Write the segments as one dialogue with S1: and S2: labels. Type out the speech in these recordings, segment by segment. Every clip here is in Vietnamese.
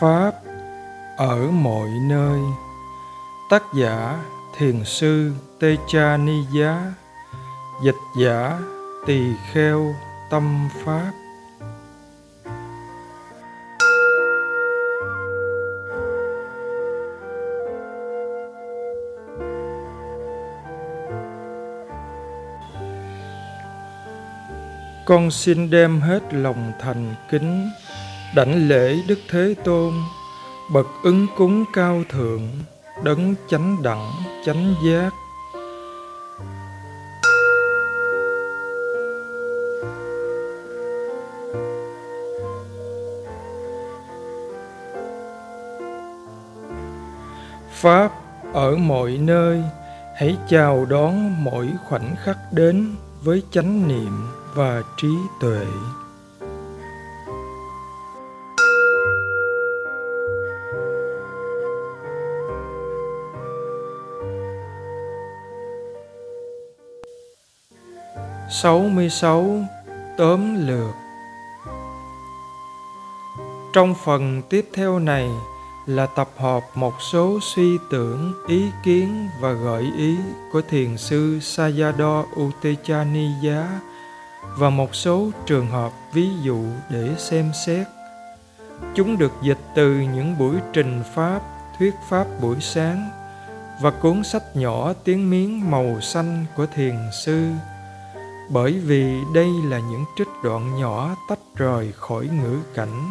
S1: pháp ở mọi nơi. Tác giả thiền sư tê cha ni giá. Dịch giả tỳ kheo tâm pháp. Con xin đem hết lòng thành kính đảnh lễ đức thế tôn, bậc ứng cúng cao thượng, đấng chánh đẳng, chánh giác. Pháp ở mọi nơi, hãy chào đón mỗi khoảnh khắc đến với chánh niệm và trí tuệ. Sáu mươi sáu tóm lược trong phần tiếp theo này là tập hợp một số suy tưởng, ý kiến và gợi ý của thiền sư Sayadaw Utechaniya và một số trường hợp ví dụ để xem xét. Chúng được dịch từ những buổi trình pháp, thuyết pháp buổi sáng và cuốn sách nhỏ tiếng miếng màu xanh của thiền sư bởi vì đây là những trích đoạn nhỏ tách rời khỏi ngữ cảnh,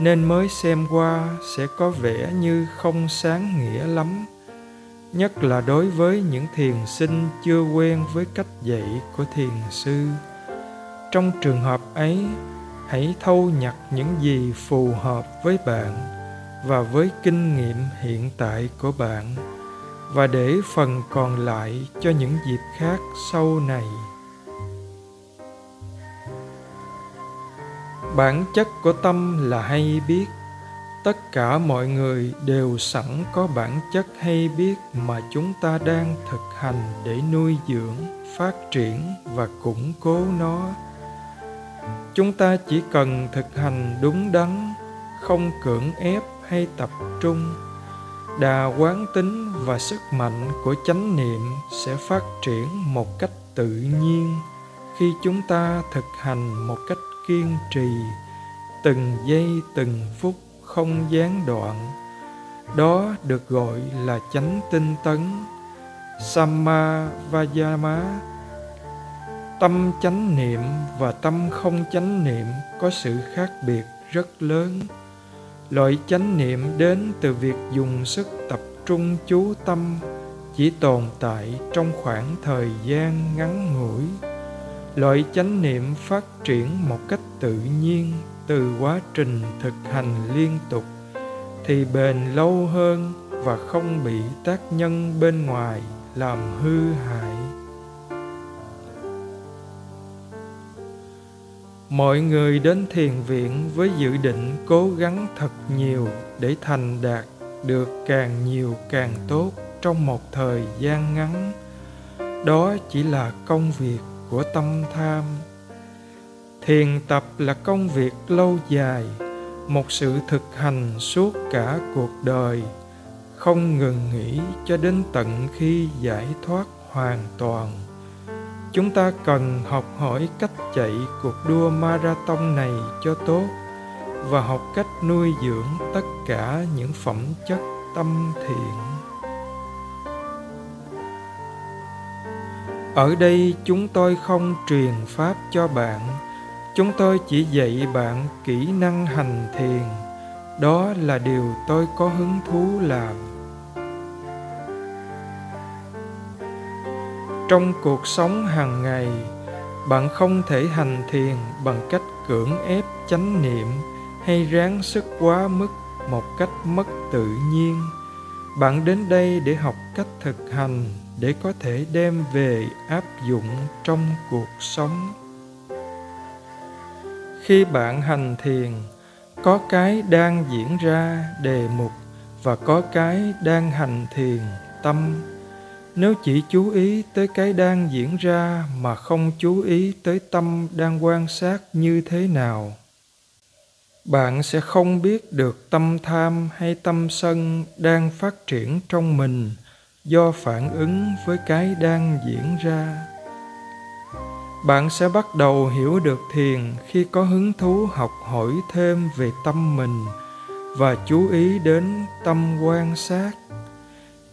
S1: nên mới xem qua sẽ có vẻ như không sáng nghĩa lắm, nhất là đối với những thiền sinh chưa quen với cách dạy của thiền sư. Trong trường hợp ấy, hãy thâu nhặt những gì phù hợp với bạn và với kinh nghiệm hiện tại của bạn, và để phần còn lại cho những dịp khác sau này. Bản chất của tâm là hay biết. Tất cả mọi người đều sẵn có bản chất hay biết mà chúng ta đang thực hành để nuôi dưỡng, phát triển và củng cố nó. Chúng ta chỉ cần thực hành đúng đắn, không cưỡng ép hay tập trung. Đà quán tính và sức mạnh của chánh niệm sẽ phát triển một cách tự nhiên khi chúng ta thực hành một cách kiên trì. Từng giây, từng phút không gián đoạn. Đó được gọi là chánh tinh tấn. Samma vajama tâm chánh niệm và tâm không chánh niệm có sự khác biệt rất lớn. Loại chánh niệm đến từ việc dùng sức tập trung chú tâm chỉ tồn tại trong khoảng thời gian ngắn ngủi loại chánh niệm phát triển một cách tự nhiên từ quá trình thực hành liên tục thì bền lâu hơn và không bị tác nhân bên ngoài làm hư hại. Mọi người đến thiền viện với dự định cố gắng thật nhiều để thành đạt được càng nhiều càng tốt trong một thời gian ngắn. Đó chỉ là công việc của tâm tham. Thiền tập là công việc lâu dài, một sự thực hành suốt cả cuộc đời, không ngừng nghỉ cho đến tận khi giải thoát hoàn toàn. Chúng ta cần học hỏi cách chạy cuộc đua marathon này cho tốt và học cách nuôi dưỡng tất cả những phẩm chất tâm thiện. Ở đây chúng tôi không truyền pháp cho bạn. Chúng tôi chỉ dạy bạn kỹ năng hành thiền. Đó là điều tôi có hứng thú làm. Trong cuộc sống hàng ngày, bạn không thể hành thiền bằng cách cưỡng ép chánh niệm hay ráng sức quá mức một cách mất tự nhiên. Bạn đến đây để học cách thực hành để có thể đem về áp dụng trong cuộc sống. Khi bạn hành thiền, có cái đang diễn ra đề mục và có cái đang hành thiền tâm. Nếu chỉ chú ý tới cái đang diễn ra mà không chú ý tới tâm đang quan sát như thế nào, bạn sẽ không biết được tâm tham hay tâm sân đang phát triển trong mình do phản ứng với cái đang diễn ra. Bạn sẽ bắt đầu hiểu được thiền khi có hứng thú học hỏi thêm về tâm mình và chú ý đến tâm quan sát.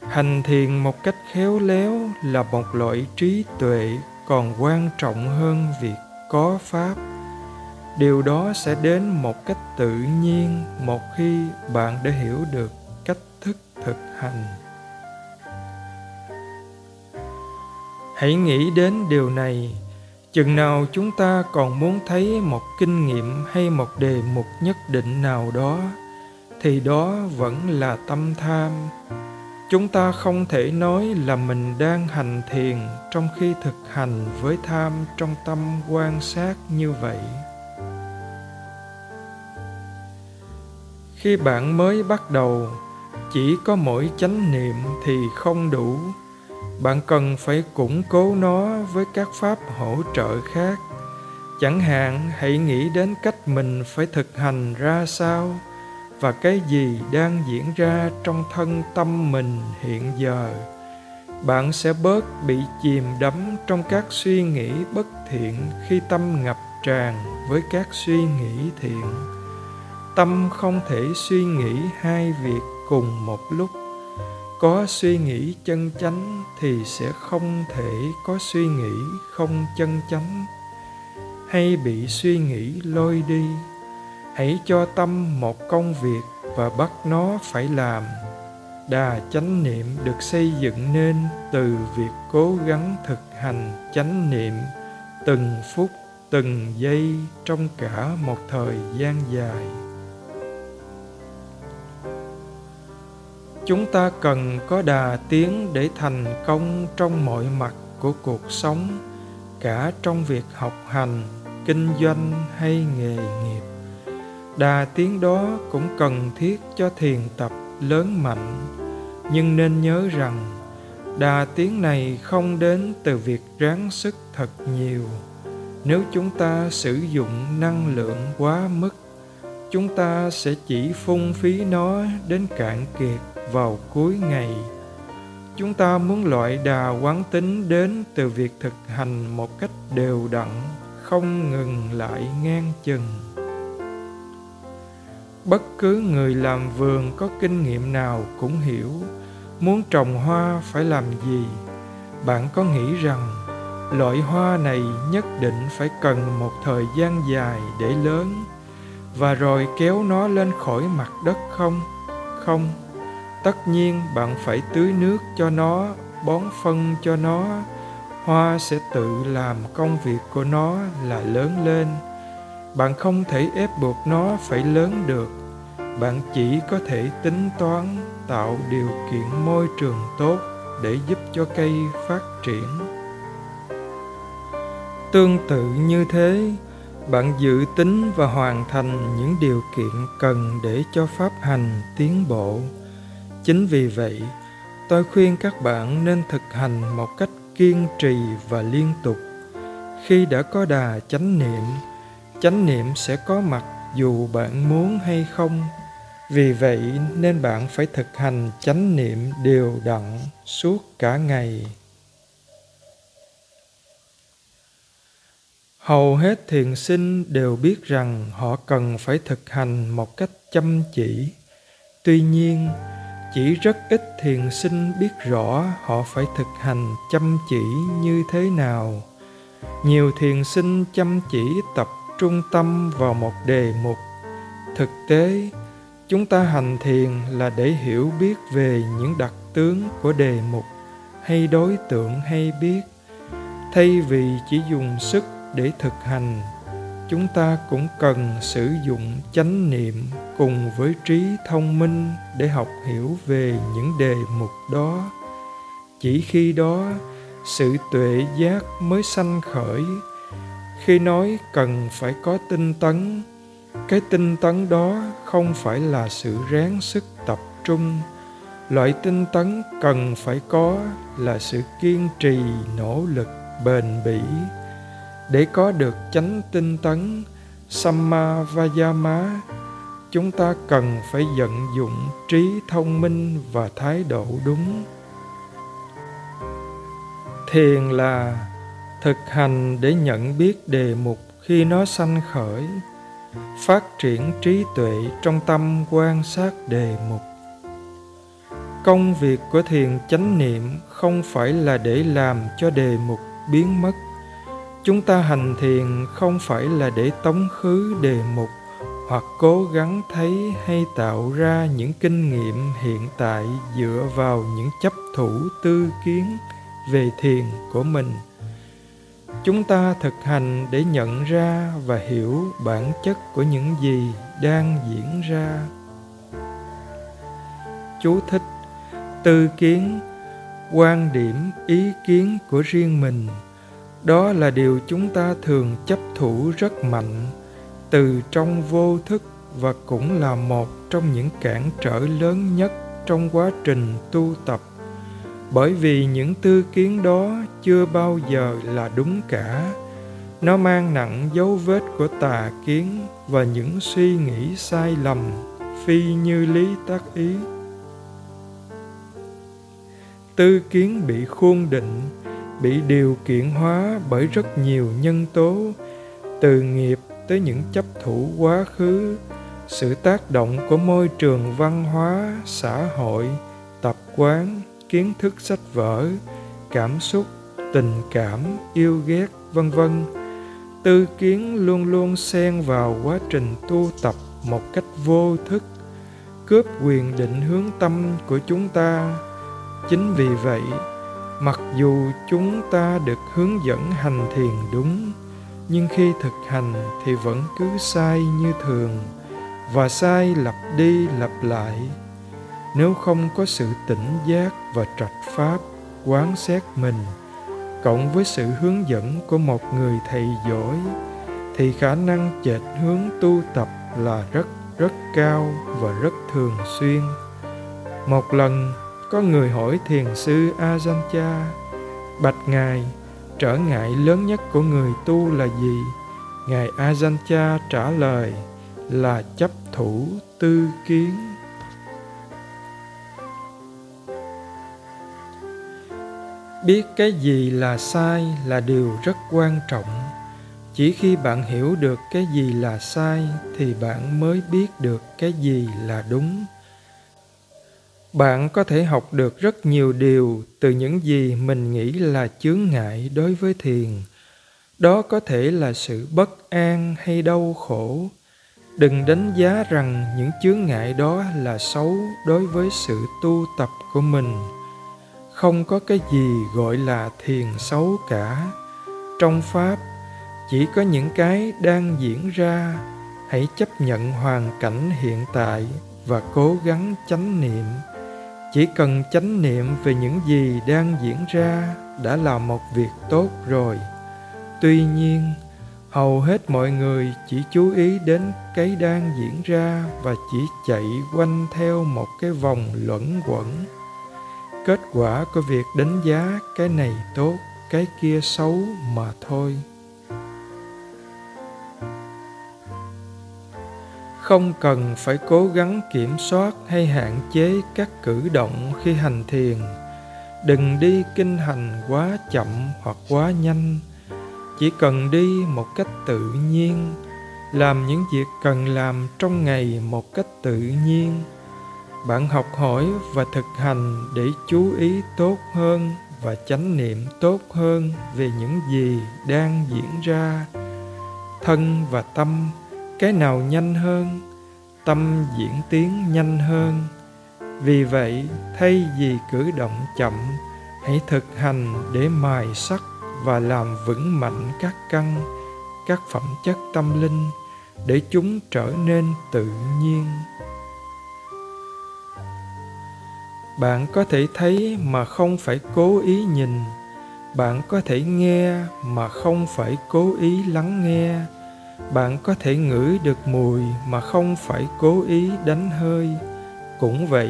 S1: Hành thiền một cách khéo léo là một loại trí tuệ còn quan trọng hơn việc có pháp. Điều đó sẽ đến một cách tự nhiên một khi bạn đã hiểu được cách thức thực hành. Hãy nghĩ đến điều này. Chừng nào chúng ta còn muốn thấy một kinh nghiệm hay một đề mục nhất định nào đó, thì đó vẫn là tâm tham. Chúng ta không thể nói là mình đang hành thiền trong khi thực hành với tham trong tâm quan sát như vậy. Khi bạn mới bắt đầu, chỉ có mỗi chánh niệm thì không đủ bạn cần phải củng cố nó với các pháp hỗ trợ khác. Chẳng hạn, hãy nghĩ đến cách mình phải thực hành ra sao và cái gì đang diễn ra trong thân tâm mình hiện giờ. Bạn sẽ bớt bị chìm đắm trong các suy nghĩ bất thiện khi tâm ngập tràn với các suy nghĩ thiện. Tâm không thể suy nghĩ hai việc cùng một lúc có suy nghĩ chân chánh thì sẽ không thể có suy nghĩ không chân chánh. Hay bị suy nghĩ lôi đi, hãy cho tâm một công việc và bắt nó phải làm. Đà chánh niệm được xây dựng nên từ việc cố gắng thực hành chánh niệm từng phút, từng giây trong cả một thời gian dài. Chúng ta cần có đà tiến để thành công trong mọi mặt của cuộc sống, cả trong việc học hành, kinh doanh hay nghề nghiệp. Đà tiến đó cũng cần thiết cho thiền tập lớn mạnh. Nhưng nên nhớ rằng, đà tiến này không đến từ việc ráng sức thật nhiều. Nếu chúng ta sử dụng năng lượng quá mức, chúng ta sẽ chỉ phung phí nó đến cạn kiệt vào cuối ngày. Chúng ta muốn loại đà quán tính đến từ việc thực hành một cách đều đặn, không ngừng lại ngang chừng. Bất cứ người làm vườn có kinh nghiệm nào cũng hiểu muốn trồng hoa phải làm gì. Bạn có nghĩ rằng loại hoa này nhất định phải cần một thời gian dài để lớn và rồi kéo nó lên khỏi mặt đất không? Không tất nhiên bạn phải tưới nước cho nó, bón phân cho nó. Hoa sẽ tự làm công việc của nó là lớn lên. Bạn không thể ép buộc nó phải lớn được. Bạn chỉ có thể tính toán, tạo điều kiện môi trường tốt để giúp cho cây phát triển. Tương tự như thế, bạn dự tính và hoàn thành những điều kiện cần để cho pháp hành tiến bộ chính vì vậy, tôi khuyên các bạn nên thực hành một cách kiên trì và liên tục. Khi đã có đà chánh niệm chánh niệm sẽ có mặt dù bạn muốn hay không. Vì vậy nên bạn phải thực hành chánh niệm đều đặn suốt cả ngày. Hầu hết thiền sinh đều biết rằng họ cần phải thực hành một cách chăm chỉ. Tuy nhiên chỉ rất ít thiền sinh biết rõ họ phải thực hành chăm chỉ như thế nào. Nhiều thiền sinh chăm chỉ tập trung tâm vào một đề mục. Thực tế, chúng ta hành thiền là để hiểu biết về những đặc tướng của đề mục, hay đối tượng hay biết, thay vì chỉ dùng sức để thực hành chúng ta cũng cần sử dụng chánh niệm cùng với trí thông minh để học hiểu về những đề mục đó. Chỉ khi đó, sự tuệ giác mới sanh khởi. Khi nói cần phải có tinh tấn, cái tinh tấn đó không phải là sự ráng sức tập trung. Loại tinh tấn cần phải có là sự kiên trì, nỗ lực, bền bỉ để có được chánh tinh tấn Samma Vayama chúng ta cần phải vận dụng trí thông minh và thái độ đúng. Thiền là thực hành để nhận biết đề mục khi nó sanh khởi, phát triển trí tuệ trong tâm quan sát đề mục. Công việc của thiền chánh niệm không phải là để làm cho đề mục biến mất chúng ta hành thiền không phải là để tống khứ đề mục hoặc cố gắng thấy hay tạo ra những kinh nghiệm hiện tại dựa vào những chấp thủ tư kiến về thiền của mình. Chúng ta thực hành để nhận ra và hiểu bản chất của những gì đang diễn ra. Chú thích tư kiến, quan điểm, ý kiến của riêng mình đó là điều chúng ta thường chấp thủ rất mạnh, từ trong vô thức và cũng là một trong những cản trở lớn nhất trong quá trình tu tập. Bởi vì những tư kiến đó chưa bao giờ là đúng cả. Nó mang nặng dấu vết của tà kiến và những suy nghĩ sai lầm, phi như lý tác ý. Tư kiến bị khuôn định bị điều kiện hóa bởi rất nhiều nhân tố, từ nghiệp tới những chấp thủ quá khứ, sự tác động của môi trường văn hóa, xã hội, tập quán, kiến thức sách vở, cảm xúc, tình cảm, yêu ghét, vân vân. Tư kiến luôn luôn xen vào quá trình tu tập một cách vô thức, cướp quyền định hướng tâm của chúng ta. Chính vì vậy mặc dù chúng ta được hướng dẫn hành thiền đúng, nhưng khi thực hành thì vẫn cứ sai như thường và sai lặp đi lặp lại. Nếu không có sự tỉnh giác và trạch pháp, quán xét mình, cộng với sự hướng dẫn của một người thầy giỏi, thì khả năng chệch hướng tu tập là rất rất cao và rất thường xuyên. Một lần có người hỏi thiền sư ajahn bạch ngài, trở ngại lớn nhất của người tu là gì? Ngài ajahn trả lời, là chấp thủ tư kiến. Biết cái gì là sai là điều rất quan trọng. Chỉ khi bạn hiểu được cái gì là sai thì bạn mới biết được cái gì là đúng bạn có thể học được rất nhiều điều từ những gì mình nghĩ là chướng ngại đối với thiền. Đó có thể là sự bất an hay đau khổ. Đừng đánh giá rằng những chướng ngại đó là xấu đối với sự tu tập của mình. Không có cái gì gọi là thiền xấu cả. Trong pháp, chỉ có những cái đang diễn ra, hãy chấp nhận hoàn cảnh hiện tại và cố gắng chánh niệm chỉ cần chánh niệm về những gì đang diễn ra đã là một việc tốt rồi. Tuy nhiên, hầu hết mọi người chỉ chú ý đến cái đang diễn ra và chỉ chạy quanh theo một cái vòng luẩn quẩn. Kết quả của việc đánh giá cái này tốt, cái kia xấu mà thôi. Không cần phải cố gắng kiểm soát hay hạn chế các cử động khi hành thiền. Đừng đi kinh hành quá chậm hoặc quá nhanh. Chỉ cần đi một cách tự nhiên. Làm những việc cần làm trong ngày một cách tự nhiên. Bạn học hỏi và thực hành để chú ý tốt hơn và chánh niệm tốt hơn về những gì đang diễn ra. Thân và tâm cái nào nhanh hơn, tâm diễn tiến nhanh hơn. Vì vậy, thay vì cử động chậm, hãy thực hành để mài sắc và làm vững mạnh các căn, các phẩm chất tâm linh để chúng trở nên tự nhiên. Bạn có thể thấy mà không phải cố ý nhìn. Bạn có thể nghe mà không phải cố ý lắng nghe bạn có thể ngửi được mùi mà không phải cố ý đánh hơi. Cũng vậy,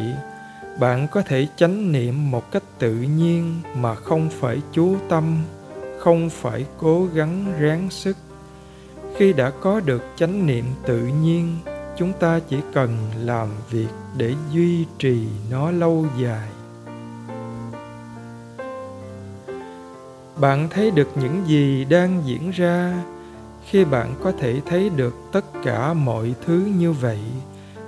S1: bạn có thể chánh niệm một cách tự nhiên mà không phải chú tâm, không phải cố gắng ráng sức. Khi đã có được chánh niệm tự nhiên, chúng ta chỉ cần làm việc để duy trì nó lâu dài. Bạn thấy được những gì đang diễn ra khi bạn có thể thấy được tất cả mọi thứ như vậy,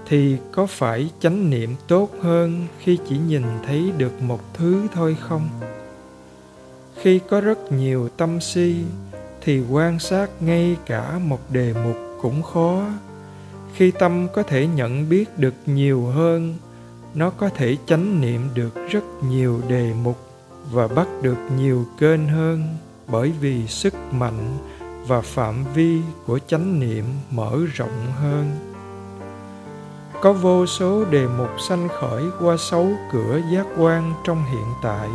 S1: thì có phải chánh niệm tốt hơn khi chỉ nhìn thấy được một thứ thôi không? Khi có rất nhiều tâm si, thì quan sát ngay cả một đề mục cũng khó. Khi tâm có thể nhận biết được nhiều hơn, nó có thể chánh niệm được rất nhiều đề mục và bắt được nhiều kênh hơn bởi vì sức mạnh và phạm vi của chánh niệm mở rộng hơn. Có vô số đề mục sanh khởi qua sáu cửa giác quan trong hiện tại.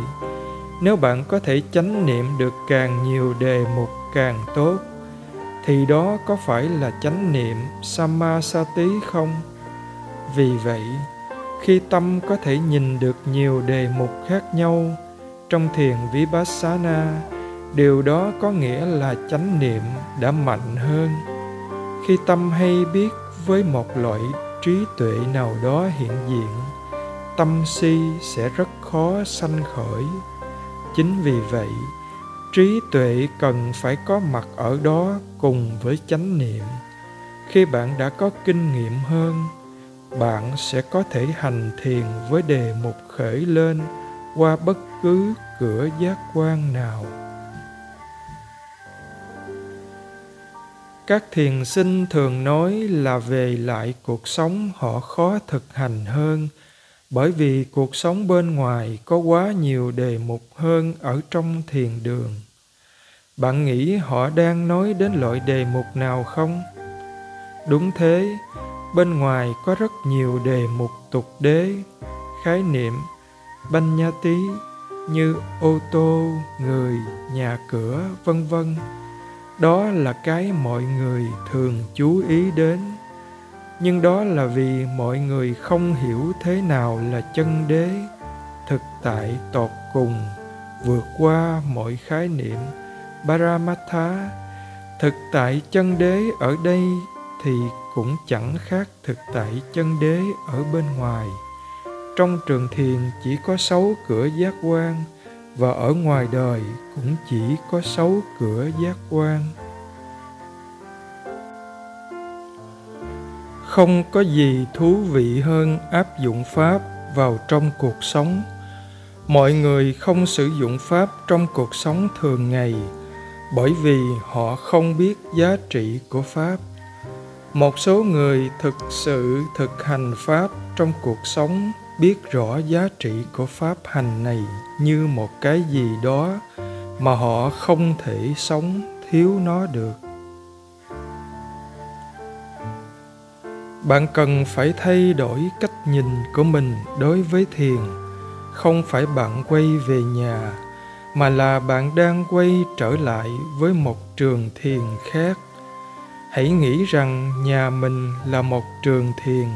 S1: Nếu bạn có thể chánh niệm được càng nhiều đề mục càng tốt, thì đó có phải là chánh niệm samasati không? Vì vậy, khi tâm có thể nhìn được nhiều đề mục khác nhau, trong thiền vipassana điều đó có nghĩa là chánh niệm đã mạnh hơn. Khi tâm hay biết với một loại trí tuệ nào đó hiện diện, tâm si sẽ rất khó sanh khởi. Chính vì vậy, trí tuệ cần phải có mặt ở đó cùng với chánh niệm. Khi bạn đã có kinh nghiệm hơn, bạn sẽ có thể hành thiền với đề mục khởi lên qua bất cứ cửa giác quan nào. Các thiền sinh thường nói là về lại cuộc sống họ khó thực hành hơn. Bởi vì cuộc sống bên ngoài có quá nhiều đề mục hơn ở trong thiền đường. Bạn nghĩ họ đang nói đến loại đề mục nào không? Đúng thế, bên ngoài có rất nhiều đề mục tục đế, khái niệm, banh nha tí như ô tô, người, nhà cửa, vân vân đó là cái mọi người thường chú ý đến nhưng đó là vì mọi người không hiểu thế nào là chân đế thực tại tột cùng vượt qua mọi khái niệm Paramatha, thực tại chân đế ở đây thì cũng chẳng khác thực tại chân đế ở bên ngoài. Trong trường thiền chỉ có sáu cửa giác quan và ở ngoài đời cũng chỉ có sáu cửa giác quan. Không có gì thú vị hơn áp dụng pháp vào trong cuộc sống. Mọi người không sử dụng pháp trong cuộc sống thường ngày, bởi vì họ không biết giá trị của pháp một số người thực sự thực hành pháp trong cuộc sống biết rõ giá trị của pháp hành này như một cái gì đó mà họ không thể sống thiếu nó được. Bạn cần phải thay đổi cách nhìn của mình đối với thiền. Không phải bạn quay về nhà, mà là bạn đang quay trở lại với một trường thiền khác. Hãy nghĩ rằng nhà mình là một trường thiền.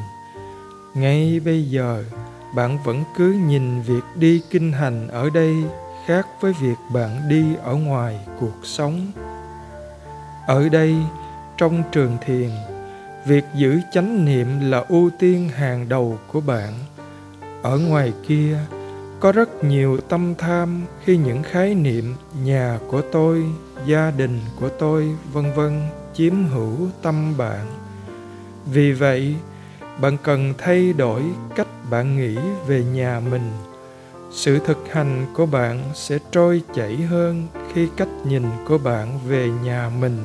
S1: Ngay bây giờ bạn vẫn cứ nhìn việc đi kinh hành ở đây khác với việc bạn đi ở ngoài cuộc sống. Ở đây, trong trường thiền, việc giữ chánh niệm là ưu tiên hàng đầu của bạn. Ở ngoài kia, có rất nhiều tâm tham khi những khái niệm nhà của tôi, gia đình của tôi, vân vân, chiếm hữu tâm bạn. Vì vậy, bạn cần thay đổi cách bạn nghĩ về nhà mình, sự thực hành của bạn sẽ trôi chảy hơn khi cách nhìn của bạn về nhà mình,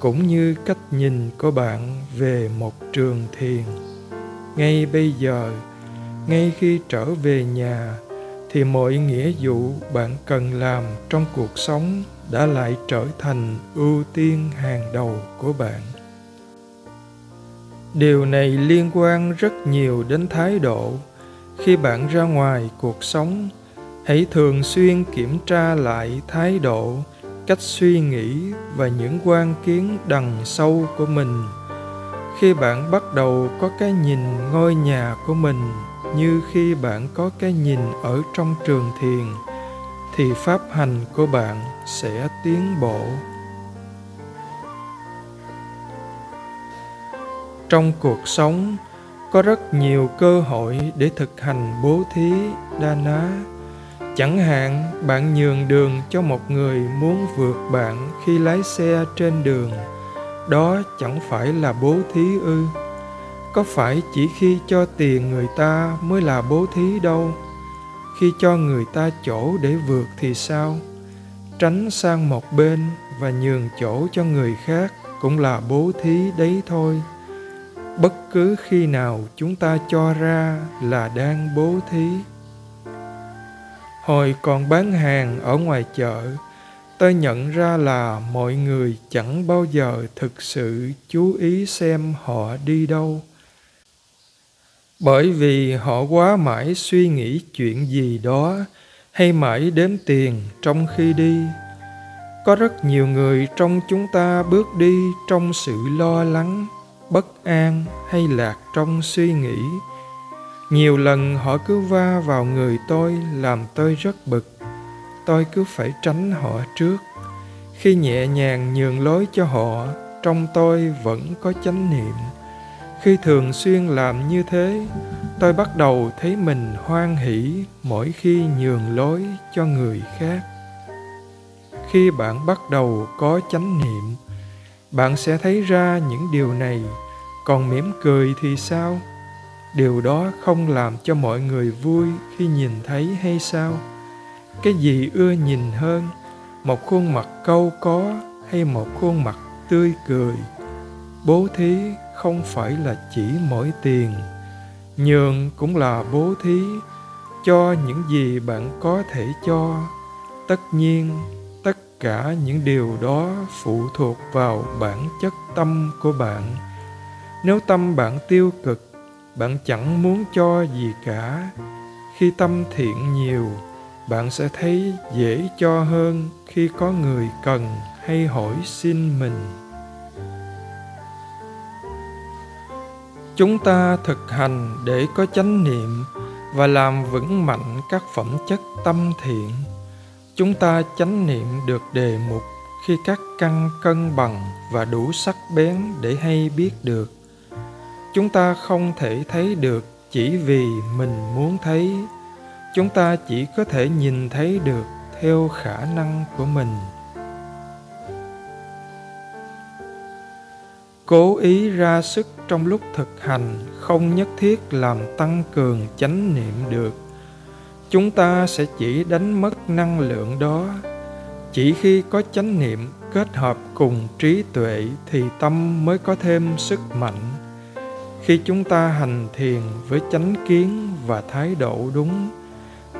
S1: cũng như cách nhìn của bạn về một trường thiền. Ngay bây giờ, ngay khi trở về nhà, thì mọi nghĩa vụ bạn cần làm trong cuộc sống đã lại trở thành ưu tiên hàng đầu của bạn điều này liên quan rất nhiều đến thái độ. Khi bạn ra ngoài cuộc sống, hãy thường xuyên kiểm tra lại thái độ, cách suy nghĩ và những quan kiến đằng sâu của mình. Khi bạn bắt đầu có cái nhìn ngôi nhà của mình như khi bạn có cái nhìn ở trong trường thiền, thì pháp hành của bạn sẽ tiến bộ. Trong cuộc sống có rất nhiều cơ hội để thực hành bố thí đa ná. Chẳng hạn, bạn nhường đường cho một người muốn vượt bạn khi lái xe trên đường. Đó chẳng phải là bố thí ư. Có phải chỉ khi cho tiền người ta mới là bố thí đâu? Khi cho người ta chỗ để vượt thì sao? Tránh sang một bên và nhường chỗ cho người khác cũng là bố thí đấy thôi bất cứ khi nào chúng ta cho ra là đang bố thí. Hồi còn bán hàng ở ngoài chợ tôi nhận ra là mọi người chẳng bao giờ thực sự chú ý xem họ đi đâu. Bởi vì họ quá mãi suy nghĩ chuyện gì đó hay mãi đếm tiền trong khi đi. Có rất nhiều người trong chúng ta bước đi trong sự lo lắng bất an hay lạc trong suy nghĩ. Nhiều lần họ cứ va vào người tôi làm tôi rất bực. Tôi cứ phải tránh họ trước. Khi nhẹ nhàng nhường lối cho họ, trong tôi vẫn có chánh niệm. Khi thường xuyên làm như thế, tôi bắt đầu thấy mình hoan hỷ mỗi khi nhường lối cho người khác. Khi bạn bắt đầu có chánh niệm, bạn sẽ thấy ra những điều này còn mỉm cười thì sao? Điều đó không làm cho mọi người vui khi nhìn thấy hay sao? Cái gì ưa nhìn hơn, một khuôn mặt câu có hay một khuôn mặt tươi cười? Bố thí không phải là chỉ mỗi tiền, nhường cũng là bố thí. Cho những gì bạn có thể cho, tất nhiên, tất cả những điều đó phụ thuộc vào bản chất tâm của bạn nếu tâm bạn tiêu cực, bạn chẳng muốn cho gì cả. Khi tâm thiện nhiều, bạn sẽ thấy dễ cho hơn khi có người cần hay hỏi xin mình. Chúng ta thực hành để có chánh niệm và làm vững mạnh các phẩm chất tâm thiện. Chúng ta chánh niệm được đề mục khi các căn cân bằng và đủ sắc bén để hay biết được chúng ta không thể thấy được chỉ vì mình muốn thấy. Chúng ta chỉ có thể nhìn thấy được theo khả năng của mình. Cố ý ra sức trong lúc thực hành không nhất thiết làm tăng cường chánh niệm được. Chúng ta sẽ chỉ đánh mất năng lượng đó. Chỉ khi có chánh niệm kết hợp cùng trí tuệ thì tâm mới có thêm sức mạnh khi chúng ta hành thiền với chánh kiến và thái độ đúng,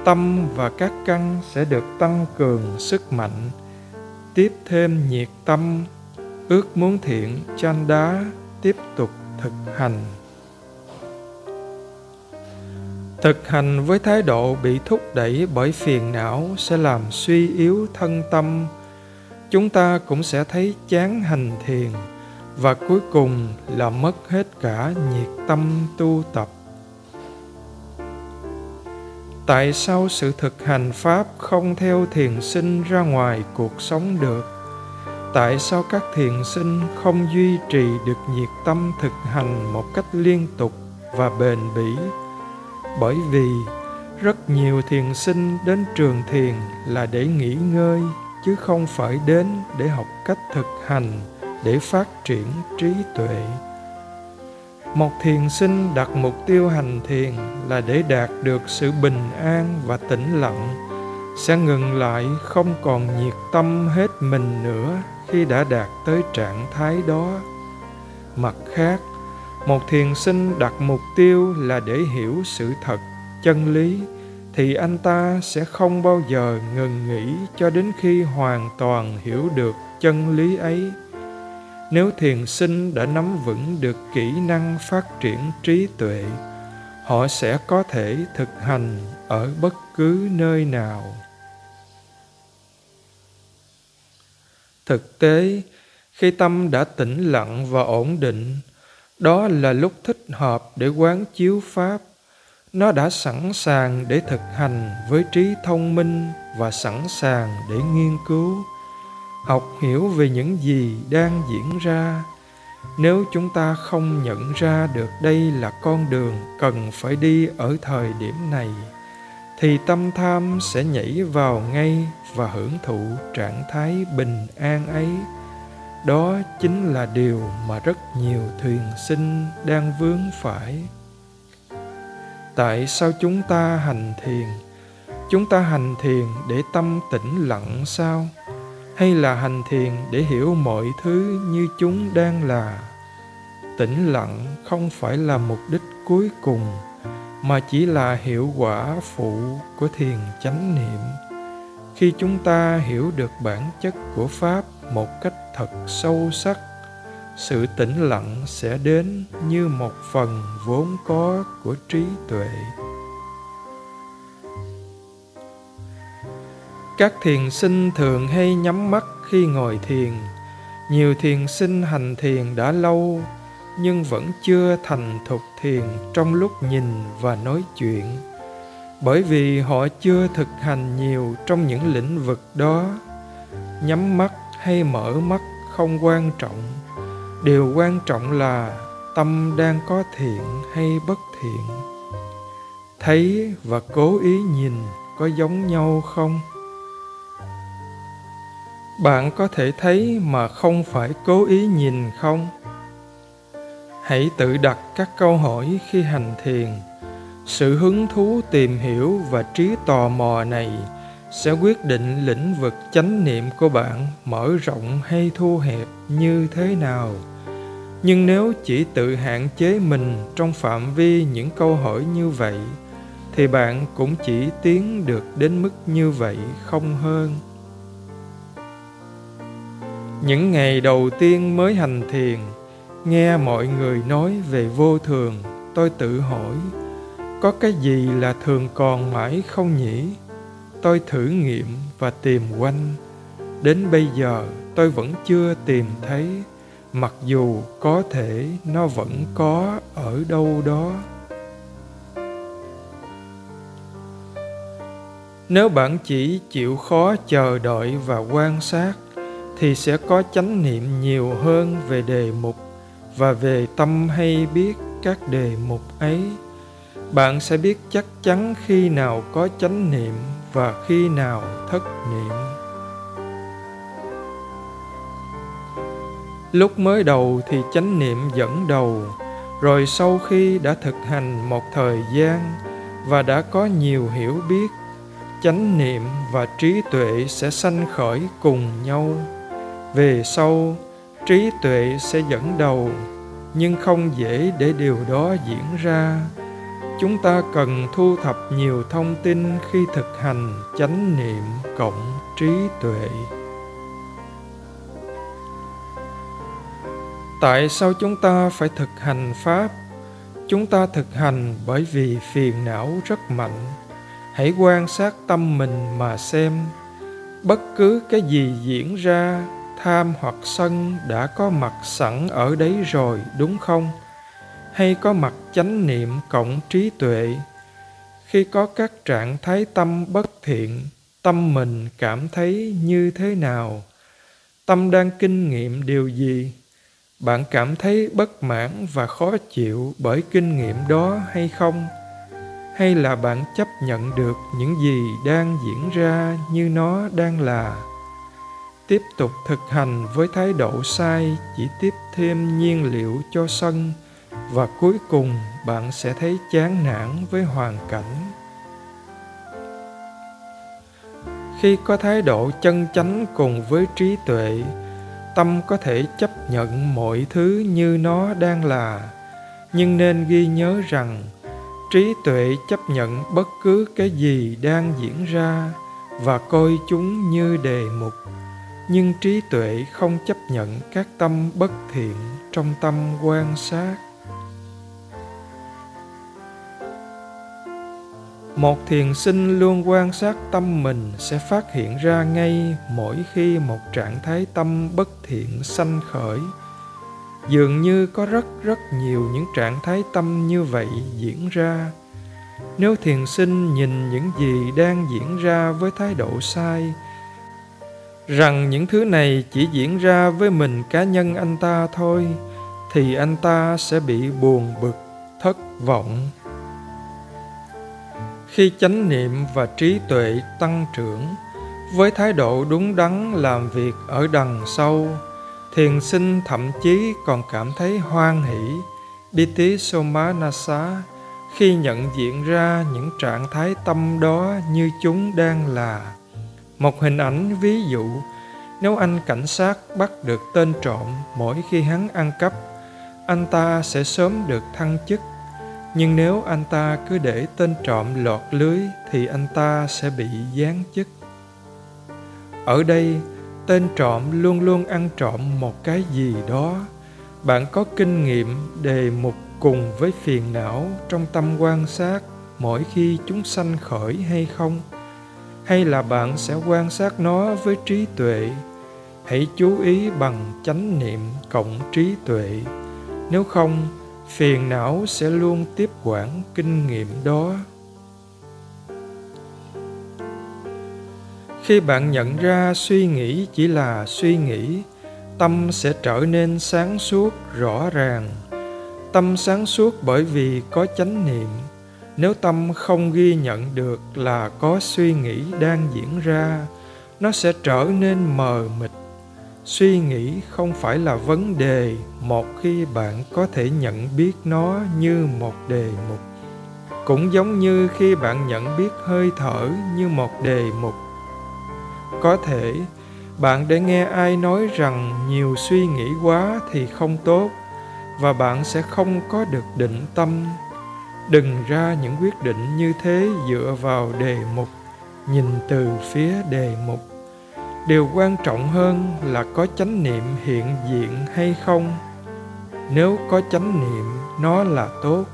S1: tâm và các căn sẽ được tăng cường sức mạnh. Tiếp thêm nhiệt tâm, ước muốn thiện chan đá tiếp tục thực hành. Thực hành với thái độ bị thúc đẩy bởi phiền não sẽ làm suy yếu thân tâm. Chúng ta cũng sẽ thấy chán hành thiền và cuối cùng là mất hết cả nhiệt tâm tu tập. Tại sao sự thực hành pháp không theo thiền sinh ra ngoài cuộc sống được? Tại sao các thiền sinh không duy trì được nhiệt tâm thực hành một cách liên tục và bền bỉ? Bởi vì rất nhiều thiền sinh đến trường thiền là để nghỉ ngơi, chứ không phải đến để học cách thực hành để phát triển trí tuệ. Một thiền sinh đặt mục tiêu hành thiền là để đạt được sự bình an và tĩnh lặng, sẽ ngừng lại không còn nhiệt tâm hết mình nữa khi đã đạt tới trạng thái đó. Mặt khác, một thiền sinh đặt mục tiêu là để hiểu sự thật, chân lý, thì anh ta sẽ không bao giờ ngừng nghĩ cho đến khi hoàn toàn hiểu được chân lý ấy nếu thiền sinh đã nắm vững được kỹ năng phát triển trí tuệ, họ sẽ có thể thực hành ở bất cứ nơi nào. Thực tế, khi tâm đã tĩnh lặng và ổn định, đó là lúc thích hợp để quán chiếu pháp. Nó đã sẵn sàng để thực hành với trí thông minh và sẵn sàng để nghiên cứu học hiểu về những gì đang diễn ra. Nếu chúng ta không nhận ra được đây là con đường cần phải đi ở thời điểm này, thì tâm tham sẽ nhảy vào ngay và hưởng thụ trạng thái bình an ấy. Đó chính là điều mà rất nhiều thuyền sinh đang vướng phải. Tại sao chúng ta hành thiền? Chúng ta hành thiền để tâm tĩnh lặng sao? Hay là hành thiền để hiểu mọi thứ như chúng đang là? Tĩnh lặng không phải là mục đích cuối cùng, mà chỉ là hiệu quả phụ của thiền chánh niệm. Khi chúng ta hiểu được bản chất của pháp một cách thật sâu sắc, sự tĩnh lặng sẽ đến như một phần vốn có của trí tuệ. Các thiền sinh thường hay nhắm mắt khi ngồi thiền. Nhiều thiền sinh hành thiền đã lâu, nhưng vẫn chưa thành thục thiền trong lúc nhìn và nói chuyện. Bởi vì họ chưa thực hành nhiều trong những lĩnh vực đó, nhắm mắt hay mở mắt không quan trọng. Điều quan trọng là tâm đang có thiện hay bất thiện. Thấy và cố ý nhìn có giống nhau không? Bạn có thể thấy mà không phải cố ý nhìn không? Hãy tự đặt các câu hỏi khi hành thiền. Sự hứng thú tìm hiểu và trí tò mò này sẽ quyết định lĩnh vực chánh niệm của bạn mở rộng hay thu hẹp như thế nào. Nhưng nếu chỉ tự hạn chế mình trong phạm vi những câu hỏi như vậy, thì bạn cũng chỉ tiến được đến mức như vậy không hơn những ngày đầu tiên mới hành thiền, nghe mọi người nói về vô thường, tôi tự hỏi, có cái gì là thường còn mãi không nhỉ? Tôi thử nghiệm và tìm quanh. Đến bây giờ, tôi vẫn chưa tìm thấy, mặc dù có thể nó vẫn có ở đâu đó. Nếu bạn chỉ chịu khó chờ đợi và quan sát thì sẽ có chánh niệm nhiều hơn về đề mục và về tâm hay biết các đề mục ấy. Bạn sẽ biết chắc chắn khi nào có chánh niệm và khi nào thất niệm. Lúc mới đầu thì chánh niệm dẫn đầu, rồi sau khi đã thực hành một thời gian và đã có nhiều hiểu biết, chánh niệm và trí tuệ sẽ sanh khởi cùng nhau về sau, trí tuệ sẽ dẫn đầu, nhưng không dễ để điều đó diễn ra. Chúng ta cần thu thập nhiều thông tin khi thực hành chánh niệm cộng trí tuệ. Tại sao chúng ta phải thực hành pháp? Chúng ta thực hành bởi vì phiền não rất mạnh. Hãy quan sát tâm mình mà xem. Bất cứ cái gì diễn ra tham hoặc sân đã có mặt sẵn ở đấy rồi, đúng không? Hay có mặt chánh niệm cộng trí tuệ? Khi có các trạng thái tâm bất thiện, tâm mình cảm thấy như thế nào? Tâm đang kinh nghiệm điều gì? Bạn cảm thấy bất mãn và khó chịu bởi kinh nghiệm đó hay không? Hay là bạn chấp nhận được những gì đang diễn ra như nó đang là? Tiếp tục thực hành với thái độ sai, chỉ tiếp thêm nhiên liệu cho sân, và cuối cùng bạn sẽ thấy chán nản với hoàn cảnh. Khi có thái độ chân chánh cùng với trí tuệ, tâm có thể chấp nhận mọi thứ như nó đang là, nhưng nên ghi nhớ rằng trí tuệ chấp nhận bất cứ cái gì đang diễn ra và coi chúng như đề mục nhưng trí tuệ không chấp nhận các tâm bất thiện trong tâm quan sát. Một thiền sinh luôn quan sát tâm mình sẽ phát hiện ra ngay mỗi khi một trạng thái tâm bất thiện sanh khởi. Dường như có rất rất nhiều những trạng thái tâm như vậy diễn ra. Nếu thiền sinh nhìn những gì đang diễn ra với thái độ sai rằng những thứ này chỉ diễn ra với mình cá nhân anh ta thôi, thì anh ta sẽ bị buồn bực, thất vọng khi chánh niệm và trí tuệ tăng trưởng, với thái độ đúng đắn làm việc ở đằng sau, thiền sinh thậm chí còn cảm thấy hoan hỷ Biti Somanasa, khi nhận diện ra những trạng thái tâm đó như chúng đang là. Một hình ảnh ví dụ, nếu anh cảnh sát bắt được tên trộm mỗi khi hắn ăn cắp, anh ta sẽ sớm được thăng chức. Nhưng nếu anh ta cứ để tên trộm lọt lưới thì anh ta sẽ bị giáng chức. Ở đây, tên trộm luôn luôn ăn trộm một cái gì đó. Bạn có kinh nghiệm đề mục cùng với phiền não trong tâm quan sát mỗi khi chúng sanh khởi hay không hay là bạn sẽ quan sát nó với trí tuệ? Hãy chú ý bằng chánh niệm cộng trí tuệ. Nếu không, phiền não sẽ luôn tiếp quản kinh nghiệm đó. Khi bạn nhận ra suy nghĩ chỉ là suy nghĩ, tâm sẽ trở nên sáng suốt, rõ ràng. Tâm sáng suốt bởi vì có chánh niệm nếu tâm không ghi nhận được là có suy nghĩ đang diễn ra, nó sẽ trở nên mờ mịt. Suy nghĩ không phải là vấn đề một khi bạn có thể nhận biết nó như một đề mục. Cũng giống như khi bạn nhận biết hơi thở như một đề mục. Có thể, bạn để nghe ai nói rằng nhiều suy nghĩ quá thì không tốt và bạn sẽ không có được định tâm đừng ra những quyết định như thế dựa vào đề mục, nhìn từ phía đề mục. Điều quan trọng hơn là có chánh niệm hiện diện hay không. Nếu có chánh niệm, nó là tốt.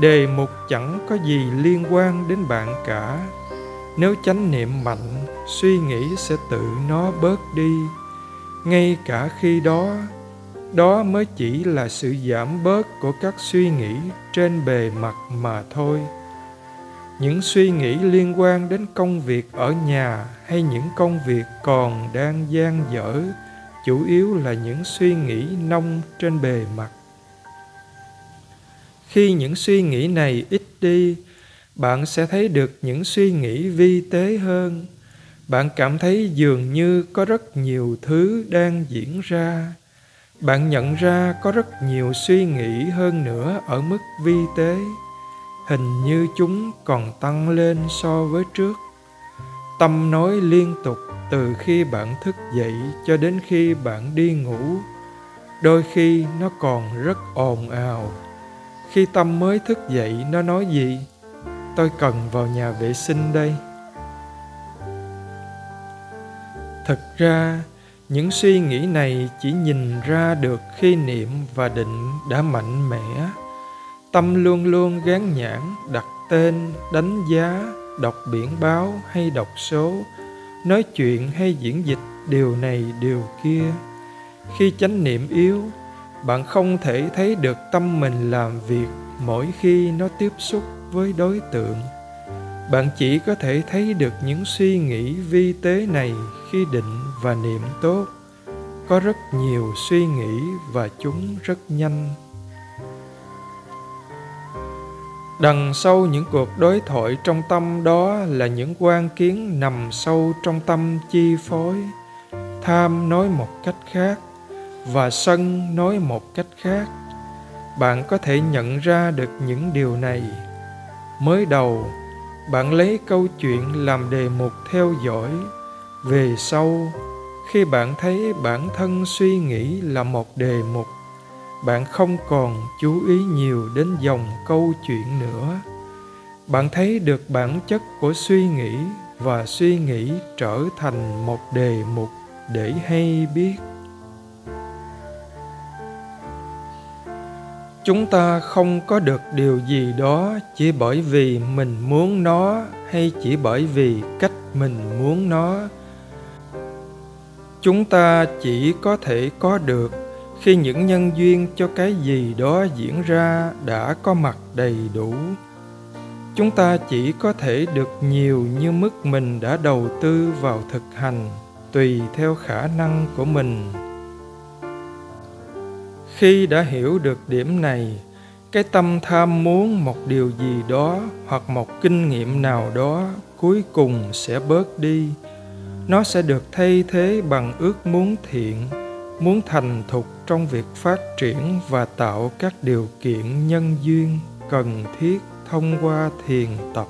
S1: Đề mục chẳng có gì liên quan đến bạn cả. Nếu chánh niệm mạnh, suy nghĩ sẽ tự nó bớt đi. Ngay cả khi đó đó mới chỉ là sự giảm bớt của các suy nghĩ trên bề mặt mà thôi. Những suy nghĩ liên quan đến công việc ở nhà hay những công việc còn đang gian dở chủ yếu là những suy nghĩ nông trên bề mặt. Khi những suy nghĩ này ít đi, bạn sẽ thấy được những suy nghĩ vi tế hơn. Bạn cảm thấy dường như có rất nhiều thứ đang diễn ra bạn nhận ra có rất nhiều suy nghĩ hơn nữa ở mức vi tế. Hình như chúng còn tăng lên so với trước. Tâm nói liên tục từ khi bạn thức dậy cho đến khi bạn đi ngủ. Đôi khi nó còn rất ồn ào. Khi tâm mới thức dậy, nó nói gì? Tôi cần vào nhà vệ sinh đây. Thực ra những suy nghĩ này chỉ nhìn ra được khi niệm và định đã mạnh mẽ. Tâm luôn luôn gán nhãn, đặt tên, đánh giá, đọc biển báo hay đọc số, nói chuyện hay diễn dịch điều này, điều kia. Khi chánh niệm yếu, bạn không thể thấy được tâm mình làm việc mỗi khi nó tiếp xúc với đối tượng. Bạn chỉ có thể thấy được những suy nghĩ vi tế này khi định và niệm tốt. Có rất nhiều suy nghĩ và chúng rất nhanh. Đằng sau những cuộc đối thoại trong tâm đó là những quan kiến nằm sâu trong tâm chi phối. Tham nói một cách khác và sân nói một cách khác. Bạn có thể nhận ra được những điều này. Mới đầu, bạn lấy câu chuyện làm đề mục theo dõi về sau, khi bạn thấy bản thân suy nghĩ là một đề mục, bạn không còn chú ý nhiều đến dòng câu chuyện nữa. Bạn thấy được bản chất của suy nghĩ và suy nghĩ trở thành một đề mục để hay biết. Chúng ta không có được điều gì đó chỉ bởi vì mình muốn nó hay chỉ bởi vì cách mình muốn nó chúng ta chỉ có thể có được khi những nhân duyên cho cái gì đó diễn ra đã có mặt đầy đủ. Chúng ta chỉ có thể được nhiều như mức mình đã đầu tư vào thực hành, tùy theo khả năng của mình. Khi đã hiểu được điểm này, cái tâm tham muốn một điều gì đó hoặc một kinh nghiệm nào đó cuối cùng sẽ bớt đi nó sẽ được thay thế bằng ước muốn thiện, muốn thành thục trong việc phát triển và tạo các điều kiện nhân duyên cần thiết thông qua thiền tập.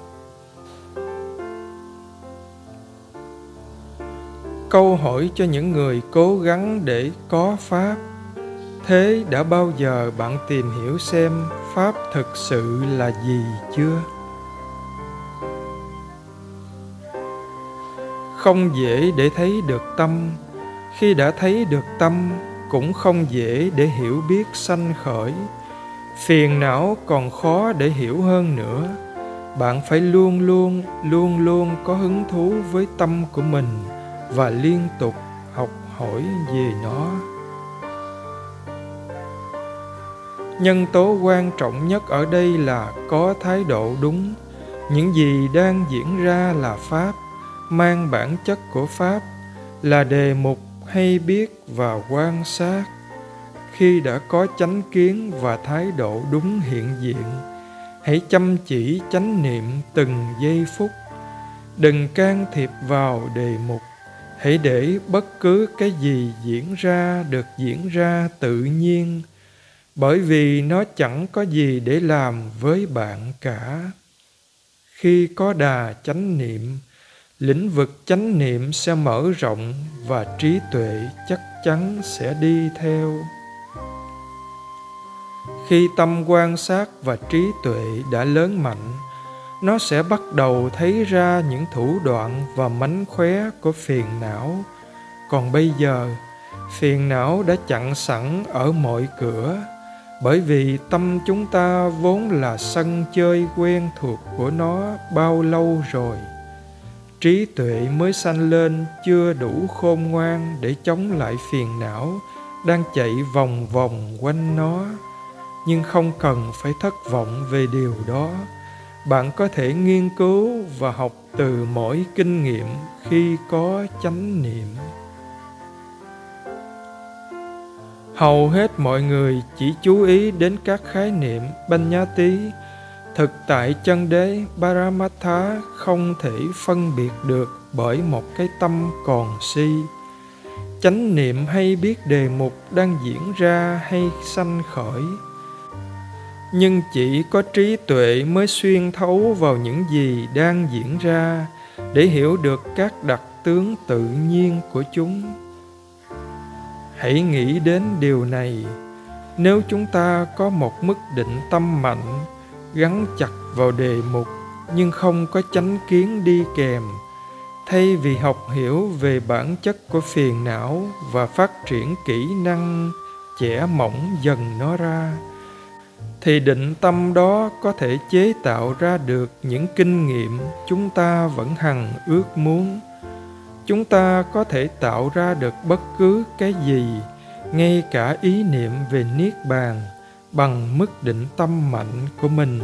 S1: Câu hỏi cho những người cố gắng để có pháp. Thế đã bao giờ bạn tìm hiểu xem pháp thực sự là gì chưa? Không dễ để thấy được tâm. Khi đã thấy được tâm, cũng không dễ để hiểu biết sanh khởi. Phiền não còn khó để hiểu hơn nữa. Bạn phải luôn luôn luôn luôn có hứng thú với tâm của mình và liên tục học hỏi về nó. Nhân tố quan trọng nhất ở đây là có thái độ đúng. Những gì đang diễn ra là pháp mang bản chất của pháp là đề mục hay biết và quan sát khi đã có chánh kiến và thái độ đúng hiện diện. Hãy chăm chỉ chánh niệm từng giây phút. Đừng can thiệp vào đề mục. Hãy để bất cứ cái gì diễn ra được diễn ra tự nhiên, bởi vì nó chẳng có gì để làm với bạn cả. Khi có đà chánh niệm lĩnh vực chánh niệm sẽ mở rộng và trí tuệ chắc chắn sẽ đi theo. Khi tâm quan sát và trí tuệ đã lớn mạnh, nó sẽ bắt đầu thấy ra những thủ đoạn và mánh khóe của phiền não. Còn bây giờ, phiền não đã chặn sẵn ở mọi cửa, bởi vì tâm chúng ta vốn là sân chơi quen thuộc của nó bao lâu rồi trí tuệ mới sanh lên, chưa đủ khôn ngoan để chống lại phiền não, đang chạy vòng vòng quanh nó. Nhưng không cần phải thất vọng về điều đó. Bạn có thể nghiên cứu và học từ mỗi kinh nghiệm khi có chánh niệm. Hầu hết mọi người chỉ chú ý đến các khái niệm banh nhá tí thực tại chân đế paramattha không thể phân biệt được bởi một cái tâm còn si. Chánh niệm hay biết đề mục đang diễn ra hay sanh khởi. Nhưng chỉ có trí tuệ mới xuyên thấu vào những gì đang diễn ra để hiểu được các đặc tướng tự nhiên của chúng. Hãy nghĩ đến điều này. Nếu chúng ta có một mức định tâm mạnh gắn chặt vào đề mục, nhưng không có chánh kiến đi kèm. Thay vì học hiểu về bản chất của phiền não và phát triển kỹ năng chẻ mỏng dần nó ra, thì định tâm đó có thể chế tạo ra được những kinh nghiệm chúng ta vẫn hằng ước muốn. Chúng ta có thể tạo ra được bất cứ cái gì, ngay cả ý niệm về niết bàn bằng mức định tâm mạnh của mình.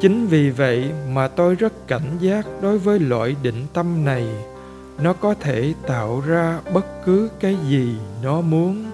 S1: Chính vì vậy mà tôi rất cảnh giác đối với loại định tâm này. Nó có thể tạo ra bất cứ cái gì nó muốn.